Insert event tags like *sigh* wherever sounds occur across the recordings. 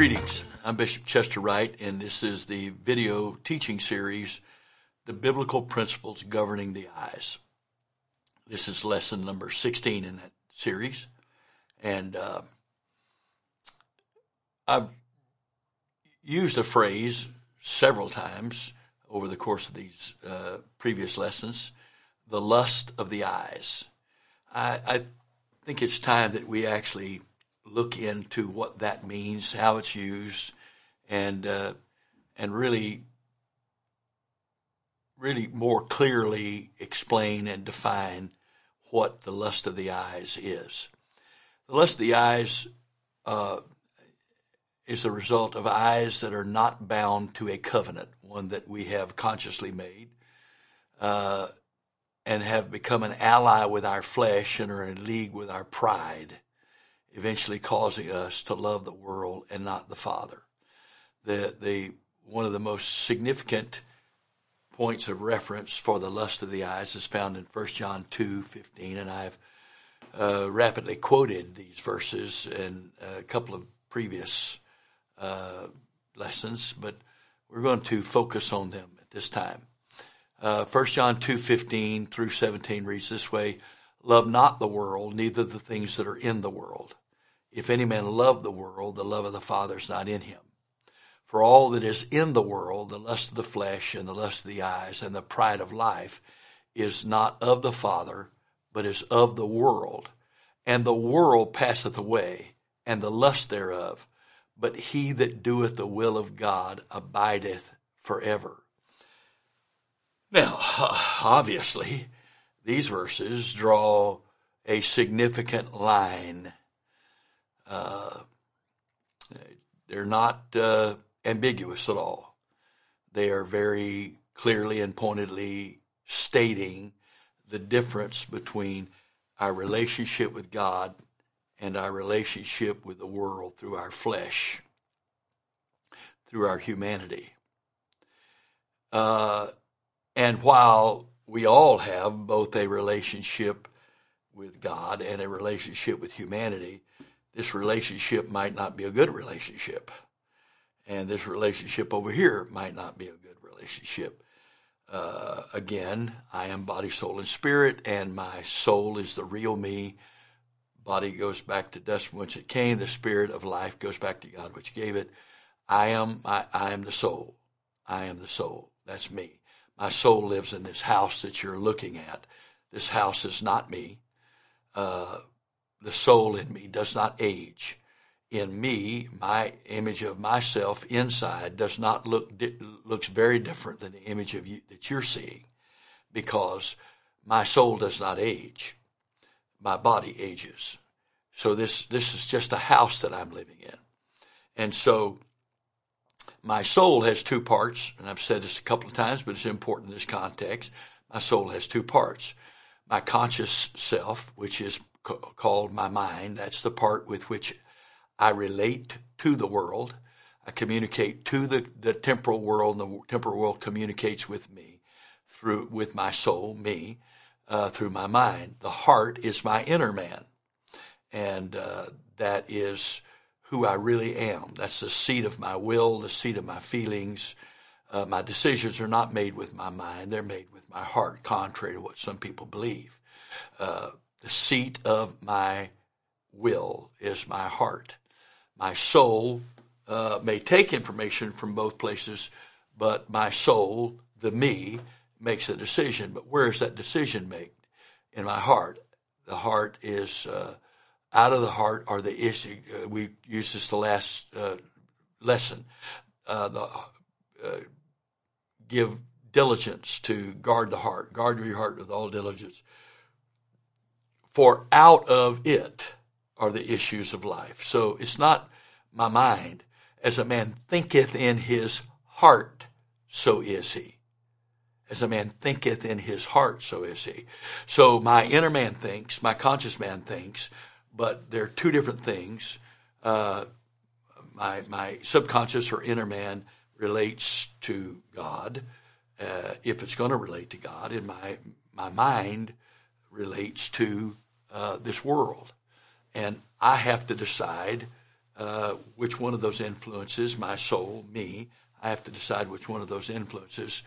Greetings. I'm Bishop Chester Wright, and this is the video teaching series, The Biblical Principles Governing the Eyes. This is lesson number 16 in that series. And uh, I've used the phrase several times over the course of these uh, previous lessons the lust of the eyes. I, I think it's time that we actually look into what that means, how it's used, and uh, and really, really more clearly explain and define what the lust of the eyes is. The lust of the eyes uh, is the result of eyes that are not bound to a covenant, one that we have consciously made, uh, and have become an ally with our flesh and are in league with our pride eventually causing us to love the world and not the Father. The, the, one of the most significant points of reference for the lust of the eyes is found in 1 John 2 15, and I've uh, rapidly quoted these verses in a couple of previous uh, lessons, but we're going to focus on them at this time. Uh, 1 John 2:15 through 17 reads this way, love not the world, neither the things that are in the world. If any man love the world, the love of the Father is not in him. For all that is in the world, the lust of the flesh and the lust of the eyes and the pride of life, is not of the Father, but is of the world. And the world passeth away, and the lust thereof. But he that doeth the will of God abideth forever. Now, *sighs* obviously, these verses draw a significant line uh, they're not uh, ambiguous at all. They are very clearly and pointedly stating the difference between our relationship with God and our relationship with the world through our flesh, through our humanity. Uh, and while we all have both a relationship with God and a relationship with humanity, this relationship might not be a good relationship. And this relationship over here might not be a good relationship. Uh, again, I am body, soul, and spirit, and my soul is the real me. Body goes back to dust from whence it came. The spirit of life goes back to God, which gave it. I am, I, I am the soul. I am the soul. That's me. My soul lives in this house that you're looking at. This house is not me. Uh, the soul in me does not age. In me, my image of myself inside does not look looks very different than the image of you that you're seeing, because my soul does not age. My body ages. So this this is just a house that I'm living in, and so my soul has two parts, and I've said this a couple of times, but it's important in this context. My soul has two parts. My conscious self, which is called my mind. That's the part with which I relate to the world. I communicate to the, the temporal world, and the temporal world communicates with me through with my soul, me, uh, through my mind. The heart is my inner man, and uh, that is who I really am. That's the seat of my will, the seat of my feelings. Uh, my decisions are not made with my mind; they're made with my heart, contrary to what some people believe. The seat of my will is my heart. My soul uh, may take information from both places, but my soul, the me, makes a decision. But where is that decision made? In my heart. The heart is uh, out of the heart are the issue. Uh, we used this the last uh, lesson. Uh, the uh, give diligence to guard the heart. Guard your heart with all diligence for out of it are the issues of life. So it's not my mind. As a man thinketh in his heart, so is he. As a man thinketh in his heart, so is he. So my inner man thinks, my conscious man thinks, but they're two different things. Uh, my my subconscious or inner man relates to God, uh, if it's going to relate to God, and my my mind relates to uh, this world. And I have to decide uh, which one of those influences, my soul, me, I have to decide which one of those influences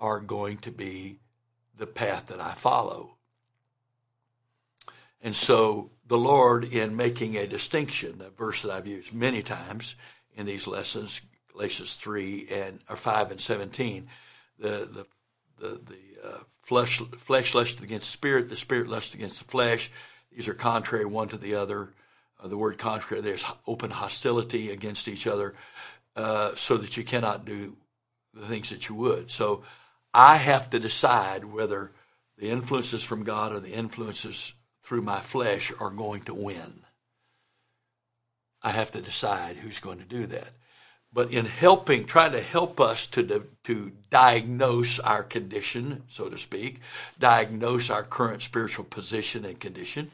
are going to be the path that I follow. And so the Lord, in making a distinction, a verse that I've used many times in these lessons, Galatians 3 and or 5 and 17, the, the, the, the uh, flesh, flesh lusts against spirit, the spirit lusts against the flesh. These are contrary one to the other. Uh, the word contrary, there's open hostility against each other, uh, so that you cannot do the things that you would. So I have to decide whether the influences from God or the influences through my flesh are going to win. I have to decide who's going to do that. But in helping, trying to help us to, to diagnose our condition, so to speak, diagnose our current spiritual position and condition,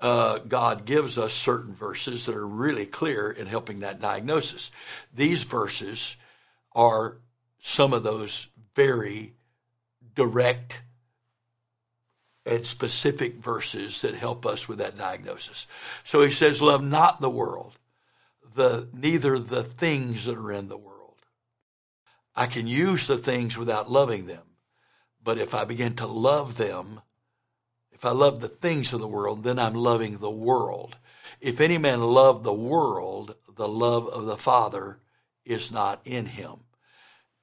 uh, God gives us certain verses that are really clear in helping that diagnosis. These verses are some of those very direct and specific verses that help us with that diagnosis. So he says, Love not the world, the neither the things that are in the world. I can use the things without loving them. But if I begin to love them, if I love the things of the world, then I'm loving the world. If any man love the world, the love of the Father is not in him.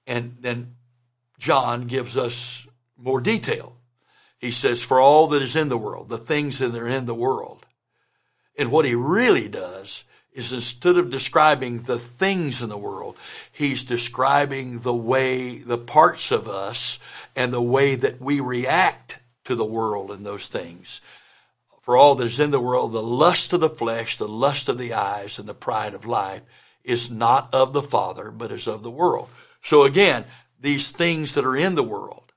And then John gives us more detail. He says, For all that is in the world, the things that are in the world. And what he really does is instead of describing the things in the world, he's describing the way, the parts of us and the way that we react to the world and those things. For all that is in the world, the lust of the flesh, the lust of the eyes, and the pride of life is not of the Father, but is of the world. So again, these things that are in the world,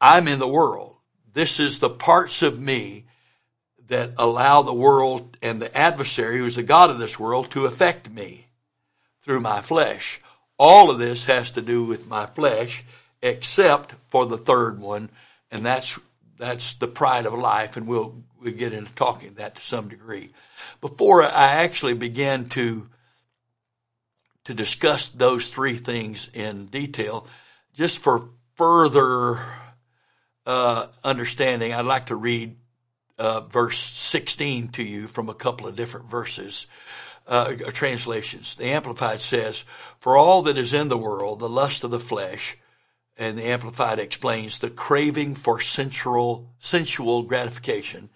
I'm in the world. This is the parts of me that allow the world and the adversary, who's the God of this world, to affect me through my flesh. All of this has to do with my flesh, except for the third one, and that's that's the pride of life, and we'll we'll get into talking that to some degree. Before I actually begin to to discuss those three things in detail, just for further uh, understanding, I'd like to read uh, verse 16 to you from a couple of different verses, uh, translations. The Amplified says, For all that is in the world, the lust of the flesh, and the Amplified explains the craving for sensual, sensual gratification,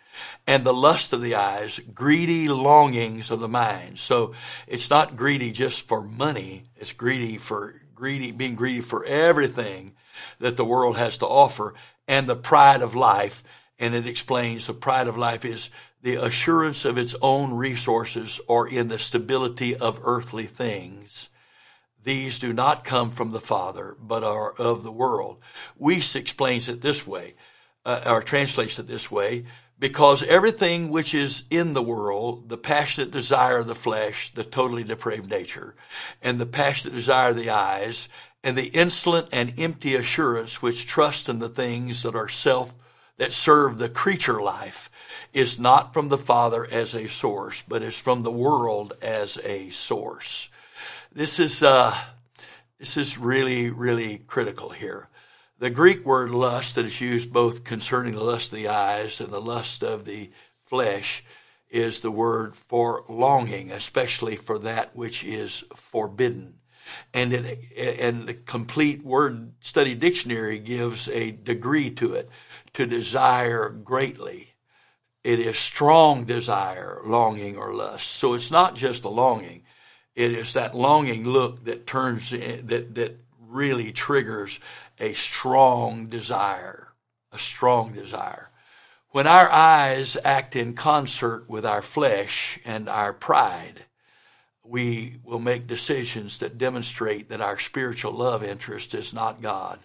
and the lust of the eyes, greedy longings of the mind. So it's not greedy just for money, it's greedy for greedy, being greedy for everything that the world has to offer and the pride of life. And it explains the pride of life is the assurance of its own resources or in the stability of earthly things. These do not come from the Father, but are of the world. Wuest explains it this way, uh, or translates it this way, because everything which is in the world, the passionate desire of the flesh, the totally depraved nature, and the passionate desire of the eyes, and the insolent and empty assurance which trust in the things that are self that serve the creature life is not from the Father as a source, but is from the world as a source. This is uh, this is really really critical here. The Greek word lust that is used both concerning the lust of the eyes and the lust of the flesh is the word for longing, especially for that which is forbidden and it, and the complete word study dictionary gives a degree to it to desire greatly. It is strong desire longing or lust. So it's not just a longing. It is that longing look that turns that that really triggers a strong desire a strong desire. When our eyes act in concert with our flesh and our pride we will make decisions that demonstrate that our spiritual love interest is not God,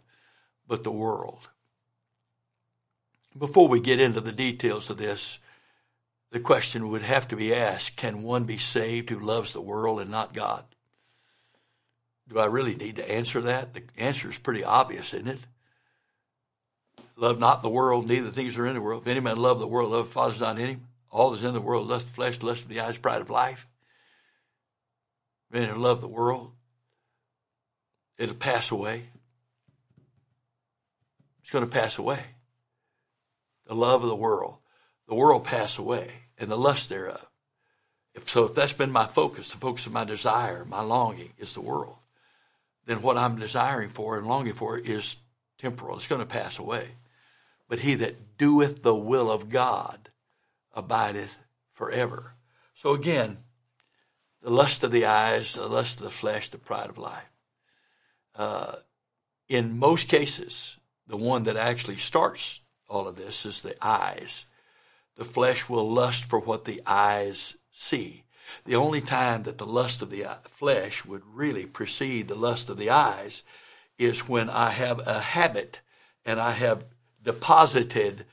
but the world. Before we get into the details of this, the question would have to be asked can one be saved who loves the world and not God? Do I really need to answer that? The answer is pretty obvious, isn't it? Love not the world, neither the things are in the world. If any man love the world, love the Father's not in him. All that's in the world, lust of flesh, lust of the eyes, pride of life. many who love the world, it'll pass away. It's going to pass away. The love of the world, the world pass away, and the lust thereof. If so, if that's been my focus, the focus of my desire, my longing is the world, then what I'm desiring for and longing for is temporal. It's going to pass away. But he that doeth the will of God abideth forever. So again, the lust of the eyes, the lust of the flesh, the pride of life. Uh, in most cases, the one that actually starts all of this is the eyes. The flesh will lust for what the eyes see. The only time that the lust of the flesh would really precede the lust of the eyes is when I have a habit and I have deposited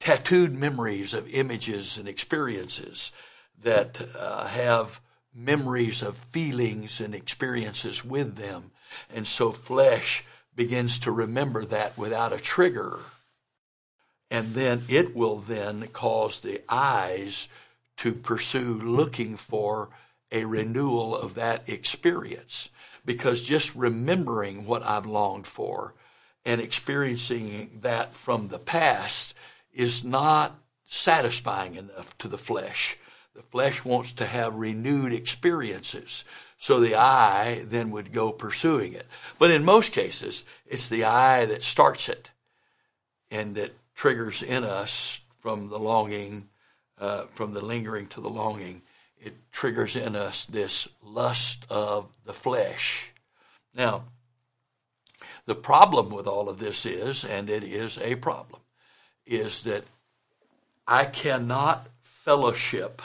tattooed memories of images and experiences that uh, have memories of feelings and experiences with them. And so flesh begins to remember that without a trigger. And then it will then cause the eyes to pursue looking for a renewal of that experience. Because just remembering what I've longed for and experiencing that from the past is not satisfying enough to the flesh. The flesh wants to have renewed experiences. So the eye then would go pursuing it. But in most cases, it's the eye that starts it and that triggers in us from the longing, uh, from the lingering to the longing. It triggers in us this lust of the flesh. Now, the problem with all of this is, and it is a problem, is that I cannot fellowship,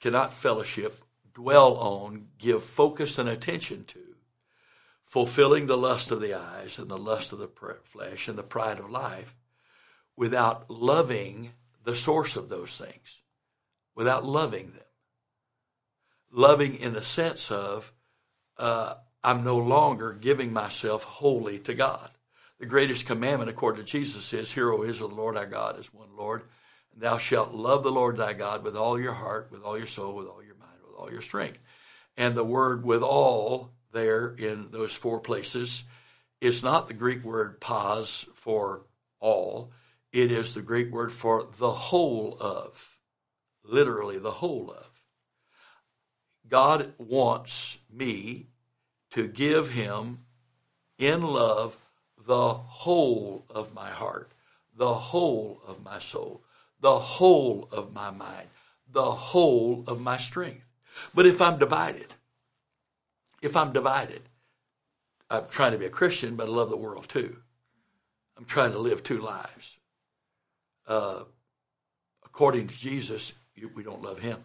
cannot fellowship, dwell on, give focus and attention to, fulfilling the lust of the eyes and the lust of the flesh and the pride of life without loving the source of those things, without loving them. Loving in the sense of, uh, I'm no longer giving myself wholly to God. The greatest commandment, according to Jesus, is, Hear, O Israel, the Lord our God is one Lord. And thou shalt love the Lord thy God with all your heart, with all your soul, with all your mind, with all your strength. And the word with all there in those four places is not the Greek word pas for all. It is the Greek word for the whole of, literally the whole of. God wants me to give him in love the whole of my heart, the whole of my soul, the whole of my mind, the whole of my strength. But if I'm divided, if I'm divided, I'm trying to be a Christian, but I love the world too. I'm trying to live two lives. Uh, according to Jesus, we don't love him.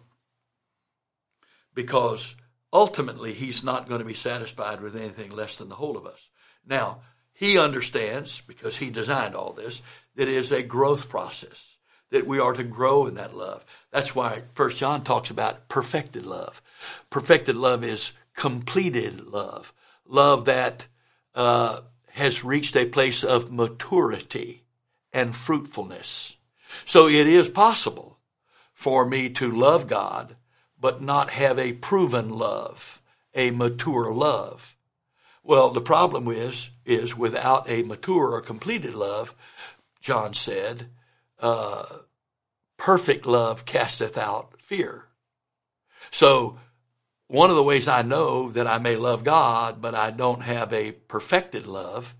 Because ultimately, he's not going to be satisfied with anything less than the whole of us. Now, he understands, because he designed all this, that it is a growth process, that we are to grow in that love. That's why First John talks about perfected love. Perfected love is completed love, love that uh, has reached a place of maturity and fruitfulness. So it is possible for me to love God, but not have a proven love, a mature love. Well, the problem is, is without a mature or completed love, John said, uh, perfect love casteth out fear. So, one of the ways I know that I may love God, but I don't have a perfected love,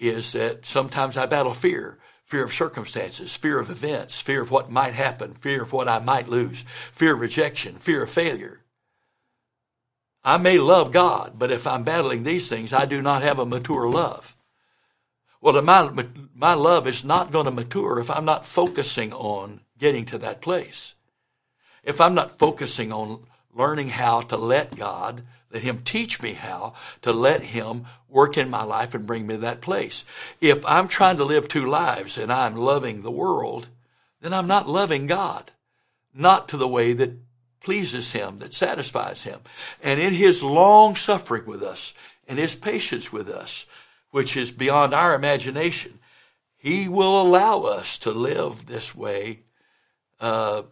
is that sometimes I battle fear. Fear of circumstances, fear of events, fear of what might happen, fear of what I might lose, fear of rejection, fear of failure. I may love God, but if I'm battling these things, I do not have a mature love. Well, my, my love is not going to mature if I'm not focusing on getting to that place. If I'm not focusing on learning how to let God, let Him teach me how to let Him work in my life and bring me to that place. If I'm trying to live two lives and I'm loving the world, then I'm not loving God. Not to the way that pleases him, that satisfies him. And in his long suffering with us and his patience with us, which is beyond our imagination, he will allow us to live this way uh,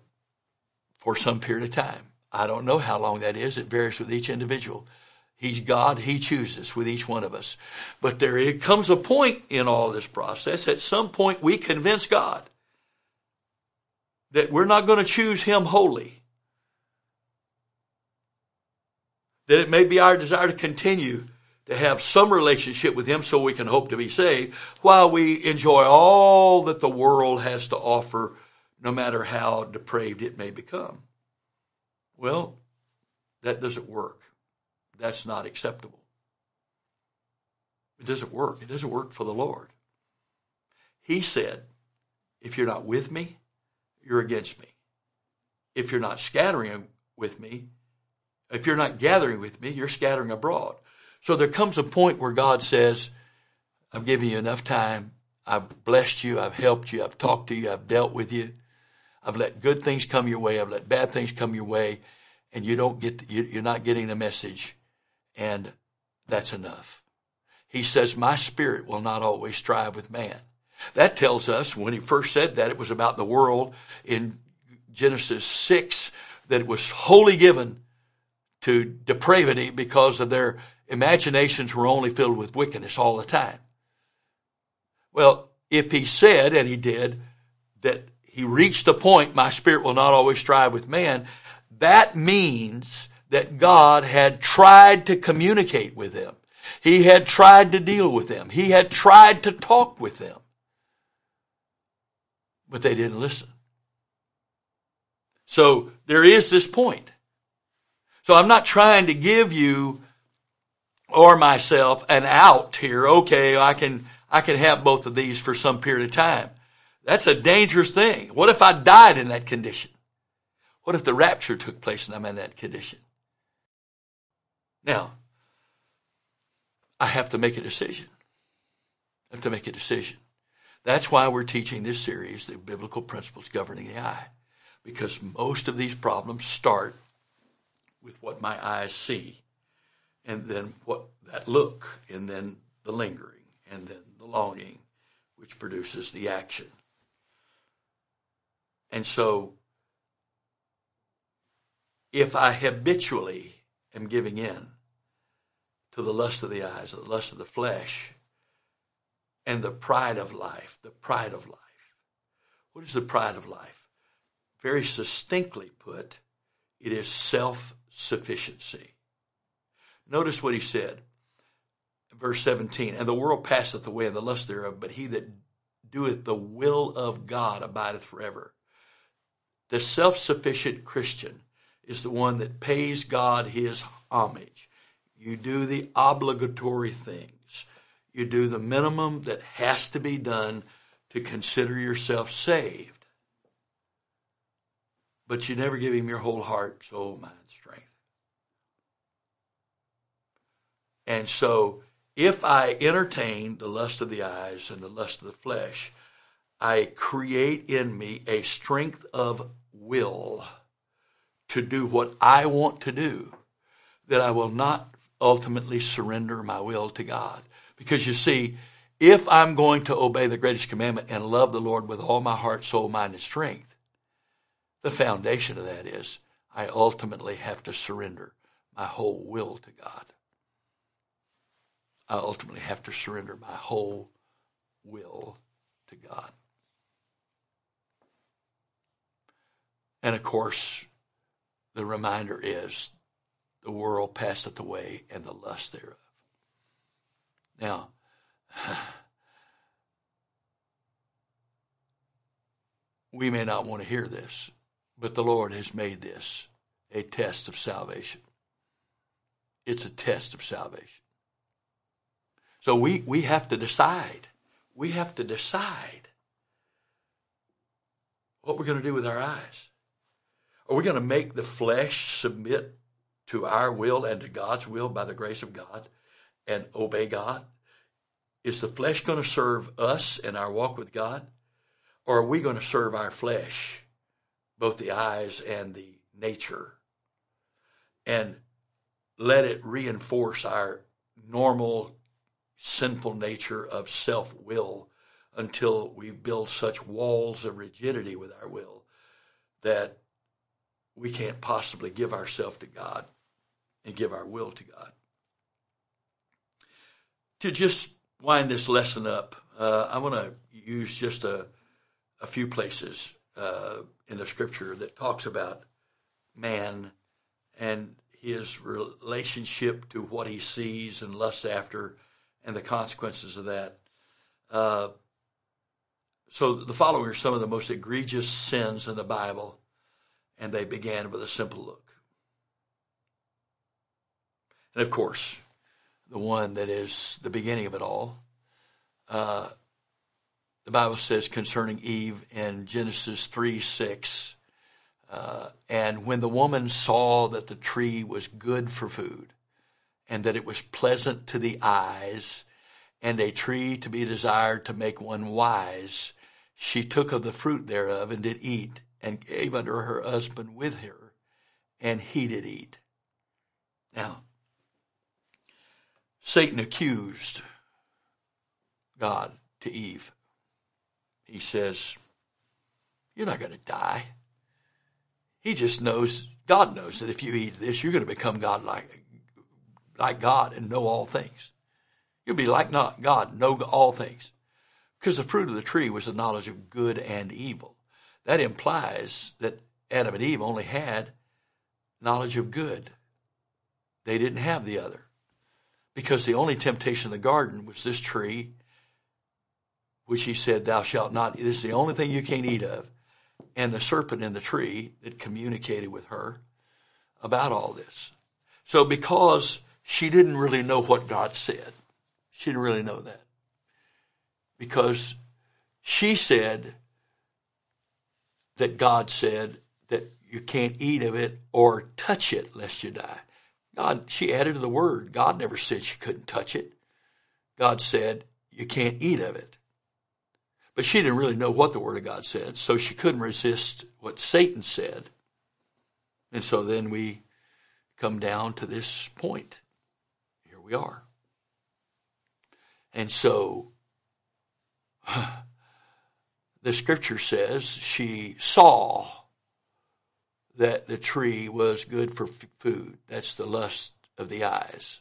for some period of time. I don't know how long that is. It varies with each individual. He's God. He chooses with each one of us. But there comes a point in all this process. At some point, we convince God that we're not going to choose Him wholly. That it may be our desire to continue to have some relationship with Him so we can hope to be saved while we enjoy all that the world has to offer, no matter how depraved it may become. Well, that doesn't work. That's not acceptable. It doesn't work. It doesn't work for the Lord. He said, if you're not with me, you're against me. If you're not scattering with me, if you're not gathering with me, you're scattering abroad. So there comes a point where God says, I've given you enough time. I've blessed you. I've helped you. I've talked to you. I've dealt with you. I've let good things come your way. I've let bad things come your way. And you don't get, you're not getting the message. And that's enough. He says, my spirit will not always strive with man. That tells us when he first said that it was about the world in Genesis 6 that it was wholly given to depravity because of their imaginations were only filled with wickedness all the time. Well, if he said, and he did, that he reached the point, my spirit will not always strive with man, that means that God had tried to communicate with them. He had tried to deal with them. He had tried to talk with them. But they didn't listen. So there is this point. So I'm not trying to give you or myself an out here. Okay, I can, I can have both of these for some period of time. That's a dangerous thing. What if I died in that condition? What if the rapture took place and I'm in that condition? Now, I have to make a decision. I have to make a decision. That's why we're teaching this series, the biblical principles governing the eye, because most of these problems start with what my eyes see and then what that look, and then the lingering, and then the longing, which produces the action. And so, if I habitually am giving in to the lust of the eyes, the lust of the flesh, and the pride of life, the pride of life. What is the pride of life? Very succinctly put, it is self sufficiency. Notice what he said, verse 17, and the world passeth away and the lust thereof, but he that doeth the will of God abideth forever. The self sufficient Christian is the one that pays God his homage. You do the obligatory things. You do the minimum that has to be done to consider yourself saved. But you never give him your whole heart, soul, mind, strength. And so, if I entertain the lust of the eyes and the lust of the flesh, I create in me a strength of will to do what I want to do that I will not ultimately surrender my will to God. Because you see, if I'm going to obey the greatest commandment and love the Lord with all my heart, soul, mind, and strength, the foundation of that is I ultimately have to surrender my whole will to God. I ultimately have to surrender my whole will to God. And of course, the reminder is the world passeth away and the lust thereof. Now, *sighs* we may not want to hear this, but the Lord has made this a test of salvation. It's a test of salvation. So we, we have to decide. We have to decide what we're going to do with our eyes. Are we going to make the flesh submit to our will and to God's will by the grace of God and obey God? Is the flesh going to serve us in our walk with God? Or are we going to serve our flesh, both the eyes and the nature, and let it reinforce our normal sinful nature of self will until we build such walls of rigidity with our will that we can't possibly give ourselves to God and give our will to God. To just wind this lesson up, uh, I want to use just a, a few places uh, in the scripture that talks about man and his relationship to what he sees and lusts after and the consequences of that. Uh, so the following are some of the most egregious sins in the Bible, and they began with a simple look. And of course, the one that is the beginning of it all, uh, the Bible says concerning Eve in Genesis 3 6, uh, and when the woman saw that the tree was good for food, and that it was pleasant to the eyes, and a tree to be desired to make one wise, she took of the fruit thereof and did eat, and gave unto her husband with her, and he did eat. Now, Satan accused God to Eve. He says, You're not going to die. He just knows, God knows that if you eat this, you're going to become God like, like God and know all things. You'll be like not God, know all things. Because the fruit of the tree was the knowledge of good and evil. That implies that Adam and Eve only had knowledge of good. They didn't have the other. Because the only temptation in the garden was this tree, which he said, Thou shalt not. This is the only thing you can't eat of. And the serpent in the tree that communicated with her about all this. So, because she didn't really know what God said, she didn't really know that because she said that God said that you can't eat of it or touch it lest you die. God, she added to the word. God never said she couldn't touch it. God said you can't eat of it. But she didn't really know what the word of God said, so she couldn't resist what Satan said. And so then we come down to this point. Here we are. And so *sighs* the scripture says she saw that the tree was good for food. That's the lust of the eyes.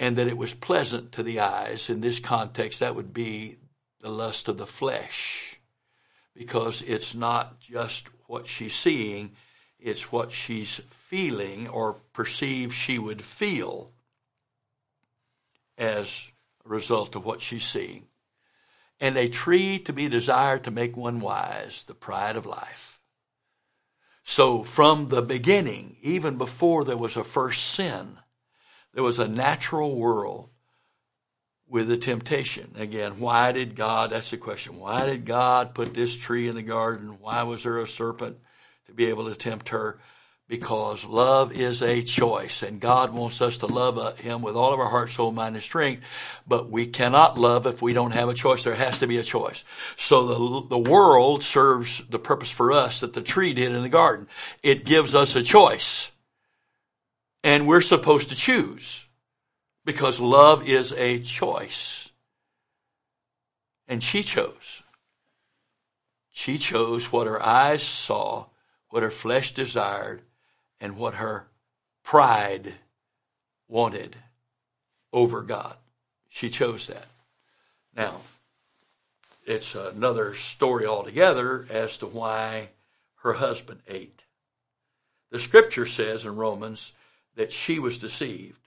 And that it was pleasant to the eyes. In this context, that would be the lust of the flesh. Because it's not just what she's seeing, it's what she's feeling or perceives she would feel as a result of what she's seeing and a tree to be desired to make one wise, the pride of life. So from the beginning, even before there was a first sin, there was a natural world with a temptation. Again, why did God, that's the question, why did God put this tree in the garden? Why was there a serpent to be able to tempt her? Because love is a choice and God wants us to love uh, Him with all of our heart, soul, mind, and strength. But we cannot love if we don't have a choice. There has to be a choice. So the, the world serves the purpose for us that the tree did in the garden. It gives us a choice. And we're supposed to choose because love is a choice. And she chose. She chose what her eyes saw, what her flesh desired, and what her pride wanted over God. She chose that. Now, it's another story altogether as to why her husband ate. The scripture says in Romans that she was deceived.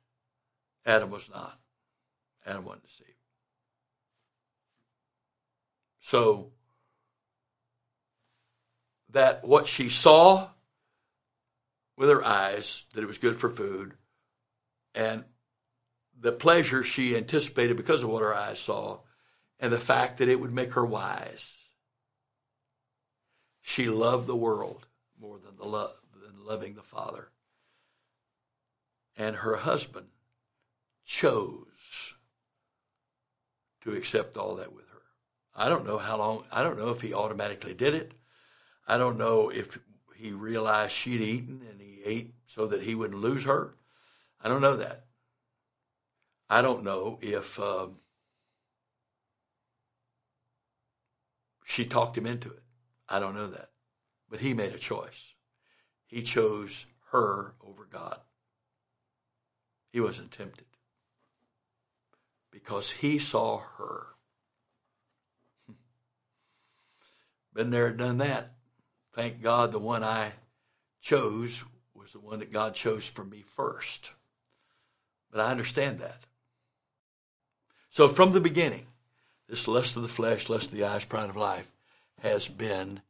Adam was not. Adam wasn't deceived. So, that what she saw with her eyes that it was good for food, and the pleasure she anticipated because of what her eyes saw, and the fact that it would make her wise. She loved the world more than the love than loving the Father. And her husband chose to accept all that with her. I don't know how long, I don't know if he automatically did it. I don't know if he realized she'd eaten and he ate so that he wouldn't lose her. I don't know that. I don't know if uh, she talked him into it. I don't know that. But he made a choice. he chose her over God. He wasn't tempted because he saw her. Been there, done that. Thank God the one I chose was the one that God chose for me first. But I understand that. So from the beginning, this lust of the flesh, lust of the eyes, pride of life has been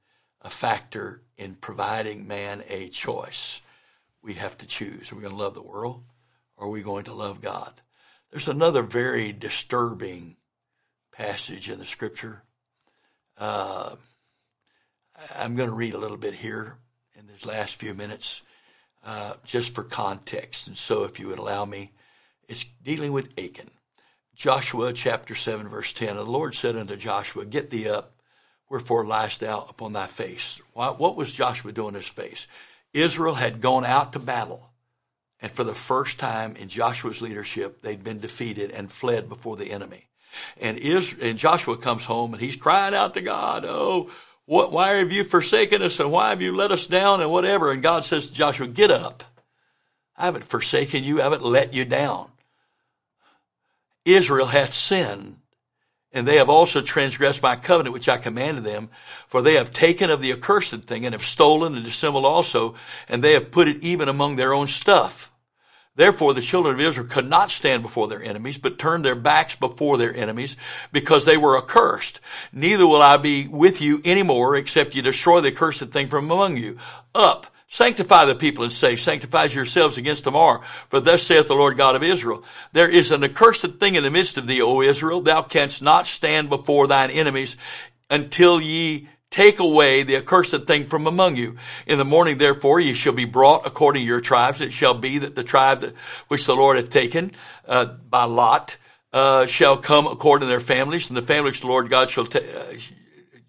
a factor in providing man a choice. We have to choose. Are we going to love the world or are we going to love God? There's another very disturbing passage in the scripture. Uh, I'm going to read a little bit here in these last few minutes, uh, just for context. And so, if you would allow me, it's dealing with Achan. Joshua chapter 7, verse 10. And the Lord said unto Joshua, Get thee up, wherefore liest thou upon thy face? What was Joshua doing his face? Israel had gone out to battle. And for the first time in Joshua's leadership, they'd been defeated and fled before the enemy. And, Israel, and Joshua comes home and he's crying out to God, Oh, what, why have you forsaken us and why have you let us down and whatever? And God says to Joshua, Get up. I haven't forsaken you, I haven't let you down. Israel hath sinned, and they have also transgressed my covenant which I commanded them, for they have taken of the accursed thing and have stolen and dissembled also, and they have put it even among their own stuff. Therefore, the children of Israel could not stand before their enemies, but turned their backs before their enemies, because they were accursed. Neither will I be with you any more, except you destroy the accursed thing from among you. Up, Sanctify the people and say, sanctify yourselves against tomorrow. For thus saith the Lord God of Israel, there is an accursed thing in the midst of thee, O Israel. Thou canst not stand before thine enemies until ye take away the accursed thing from among you. In the morning, therefore, ye shall be brought according to your tribes. It shall be that the tribe that, which the Lord hath taken uh, by lot uh, shall come according to their families, and the family which the Lord God shall ta- uh,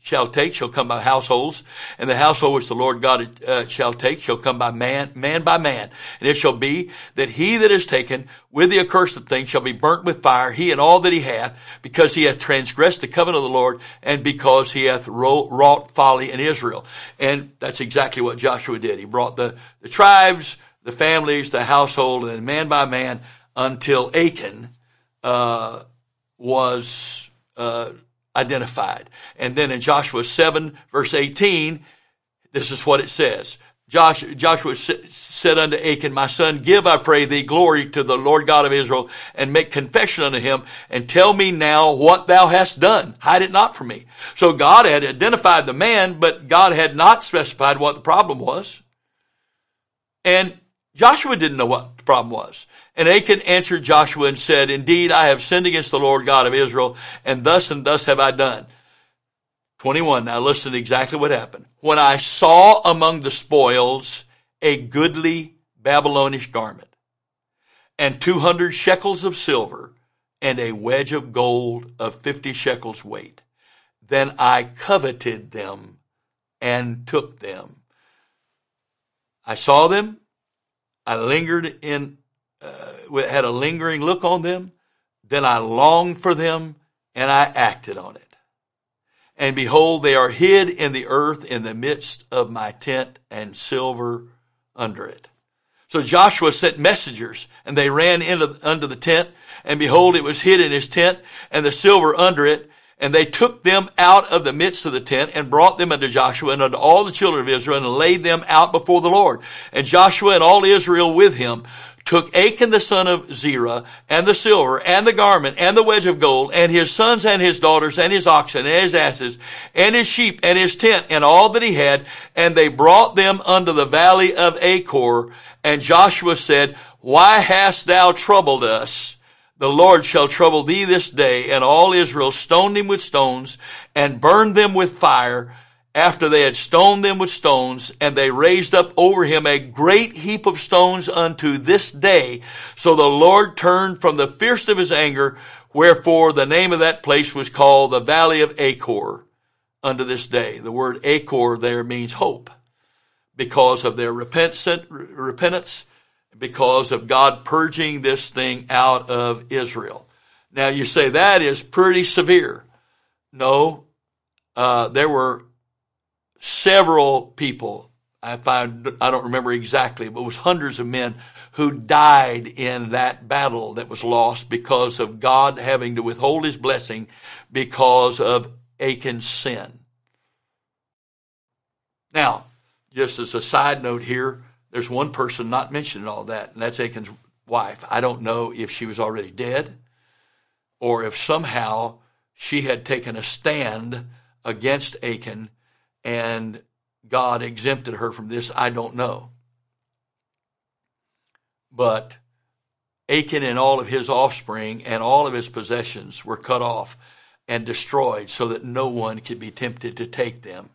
shall take shall come by households, and the household which the Lord God uh, shall take shall come by man, man by man. And it shall be that he that is taken with the accursed thing shall be burnt with fire, he and all that he hath, because he hath transgressed the covenant of the Lord, and because he hath wrought folly in Israel. And that's exactly what Joshua did. He brought the, the tribes, the families, the household, and man by man until Achan uh, was uh, identified. And then in Joshua 7 verse 18, this is what it says. Josh, Joshua said unto Achan, My son, give, I pray thee, glory to the Lord God of Israel, and make confession unto him, and tell me now what thou hast done. Hide it not from me. So God had identified the man, but God had not specified what the problem was. And Joshua didn't know what the problem was. And Achan answered Joshua and said, Indeed, I have sinned against the Lord God of Israel, and thus and thus have I done. 21. Now listen to exactly what happened. When I saw among the spoils a goodly Babylonish garment, and 200 shekels of silver, and a wedge of gold of 50 shekels weight, then I coveted them and took them. I saw them. I lingered in uh, had a lingering look on them. Then I longed for them and I acted on it. And behold, they are hid in the earth in the midst of my tent and silver under it. So Joshua sent messengers and they ran into, under the tent and behold, it was hid in his tent and the silver under it. And they took them out of the midst of the tent and brought them unto Joshua and unto all the children of Israel and laid them out before the Lord. And Joshua and all Israel with him took Achan the son of Zerah and the silver and the garment and the wedge of gold and his sons and his daughters and his oxen and his asses and his sheep and his tent and all that he had and they brought them unto the valley of Achor and Joshua said, Why hast thou troubled us? The Lord shall trouble thee this day and all Israel stoned him with stones and burned them with fire after they had stoned them with stones, and they raised up over him a great heap of stones unto this day. So the Lord turned from the fierce of his anger, wherefore the name of that place was called the Valley of Achor unto this day. The word Achor there means hope because of their repentance, because of God purging this thing out of Israel. Now you say that is pretty severe. No, uh, there were several people I find I don't remember exactly, but it was hundreds of men who died in that battle that was lost because of God having to withhold his blessing because of Achan's sin. Now, just as a side note here, there's one person not mentioned in all that, and that's Achan's wife. I don't know if she was already dead or if somehow she had taken a stand against Achan and God exempted her from this, I don't know. But Achan and all of his offspring and all of his possessions were cut off and destroyed so that no one could be tempted to take them.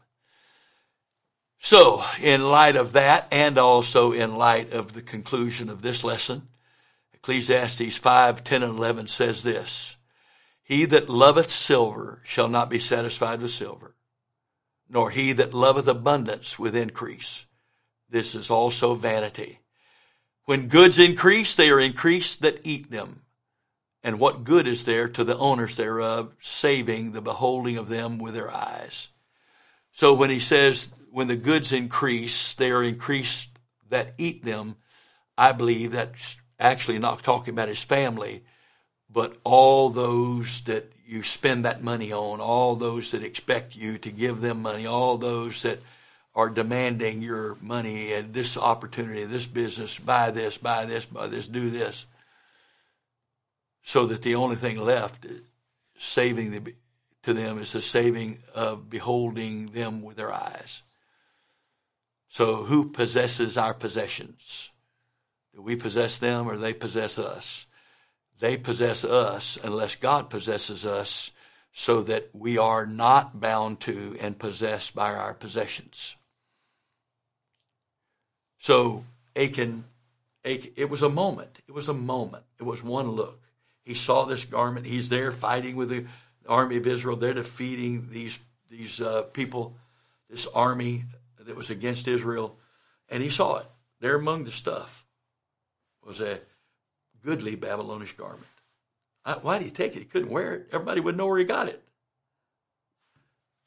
So, in light of that, and also in light of the conclusion of this lesson, Ecclesiastes 5 10 and 11 says this He that loveth silver shall not be satisfied with silver, nor he that loveth abundance with increase. This is also vanity. When goods increase, they are increased that eat them. And what good is there to the owners thereof, saving the beholding of them with their eyes? So when he says, when the goods increase, they are increased that eat them, I believe that's actually not talking about his family, but all those that you spend that money on, all those that expect you to give them money, all those that are demanding your money and this opportunity, this business, buy this, buy this, buy this, do this. So that the only thing left saving the, to them is the saving of beholding them with their eyes. So who possesses our possessions? Do we possess them or they possess us? They possess us unless God possesses us so that we are not bound to and possessed by our possessions. So Achan, Achan, it was a moment. It was a moment. It was one look. He saw this garment. He's there fighting with the army of Israel. They're defeating these these uh, people, this army that was against Israel, and he saw it. There among the stuff was a goodly Babylonish garment. Why did he take it? He couldn't wear it. Everybody would know where he got it.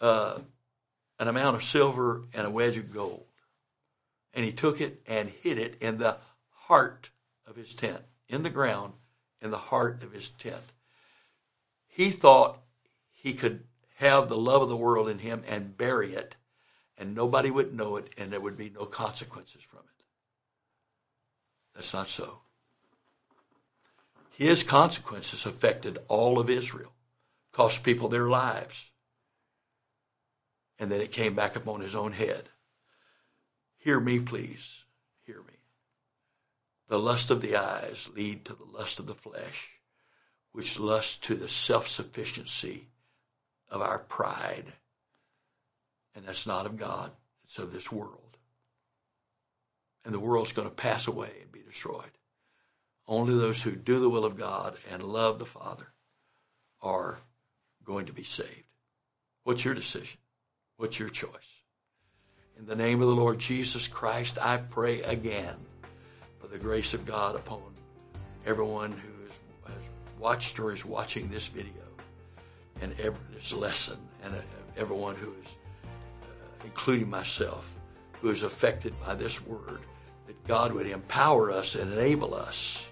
Uh, an amount of silver and a wedge of gold. And he took it and hid it in the heart of his tent, in the ground, in the heart of his tent. He thought he could have the love of the world in him and bury it, and nobody would know it, and there would be no consequences from it. That's not so. His consequences affected all of Israel, cost people their lives. And then it came back upon his own head. Hear me, please. Hear me. The lust of the eyes lead to the lust of the flesh, which lusts to the self-sufficiency of our pride. And that's not of God, it's of this world. And the world's going to pass away and be destroyed. Only those who do the will of God and love the Father are going to be saved. What's your decision? What's your choice? In the name of the Lord Jesus Christ, I pray again for the grace of God upon everyone who has watched or is watching this video and every, this lesson, and uh, everyone who is, including myself, who is affected by this word, that God would empower us and enable us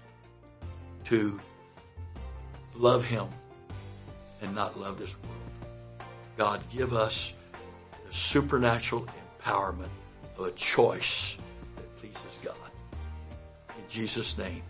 to love Him and not love this world. God, give us the supernatural empowerment of a choice that pleases God. In Jesus' name.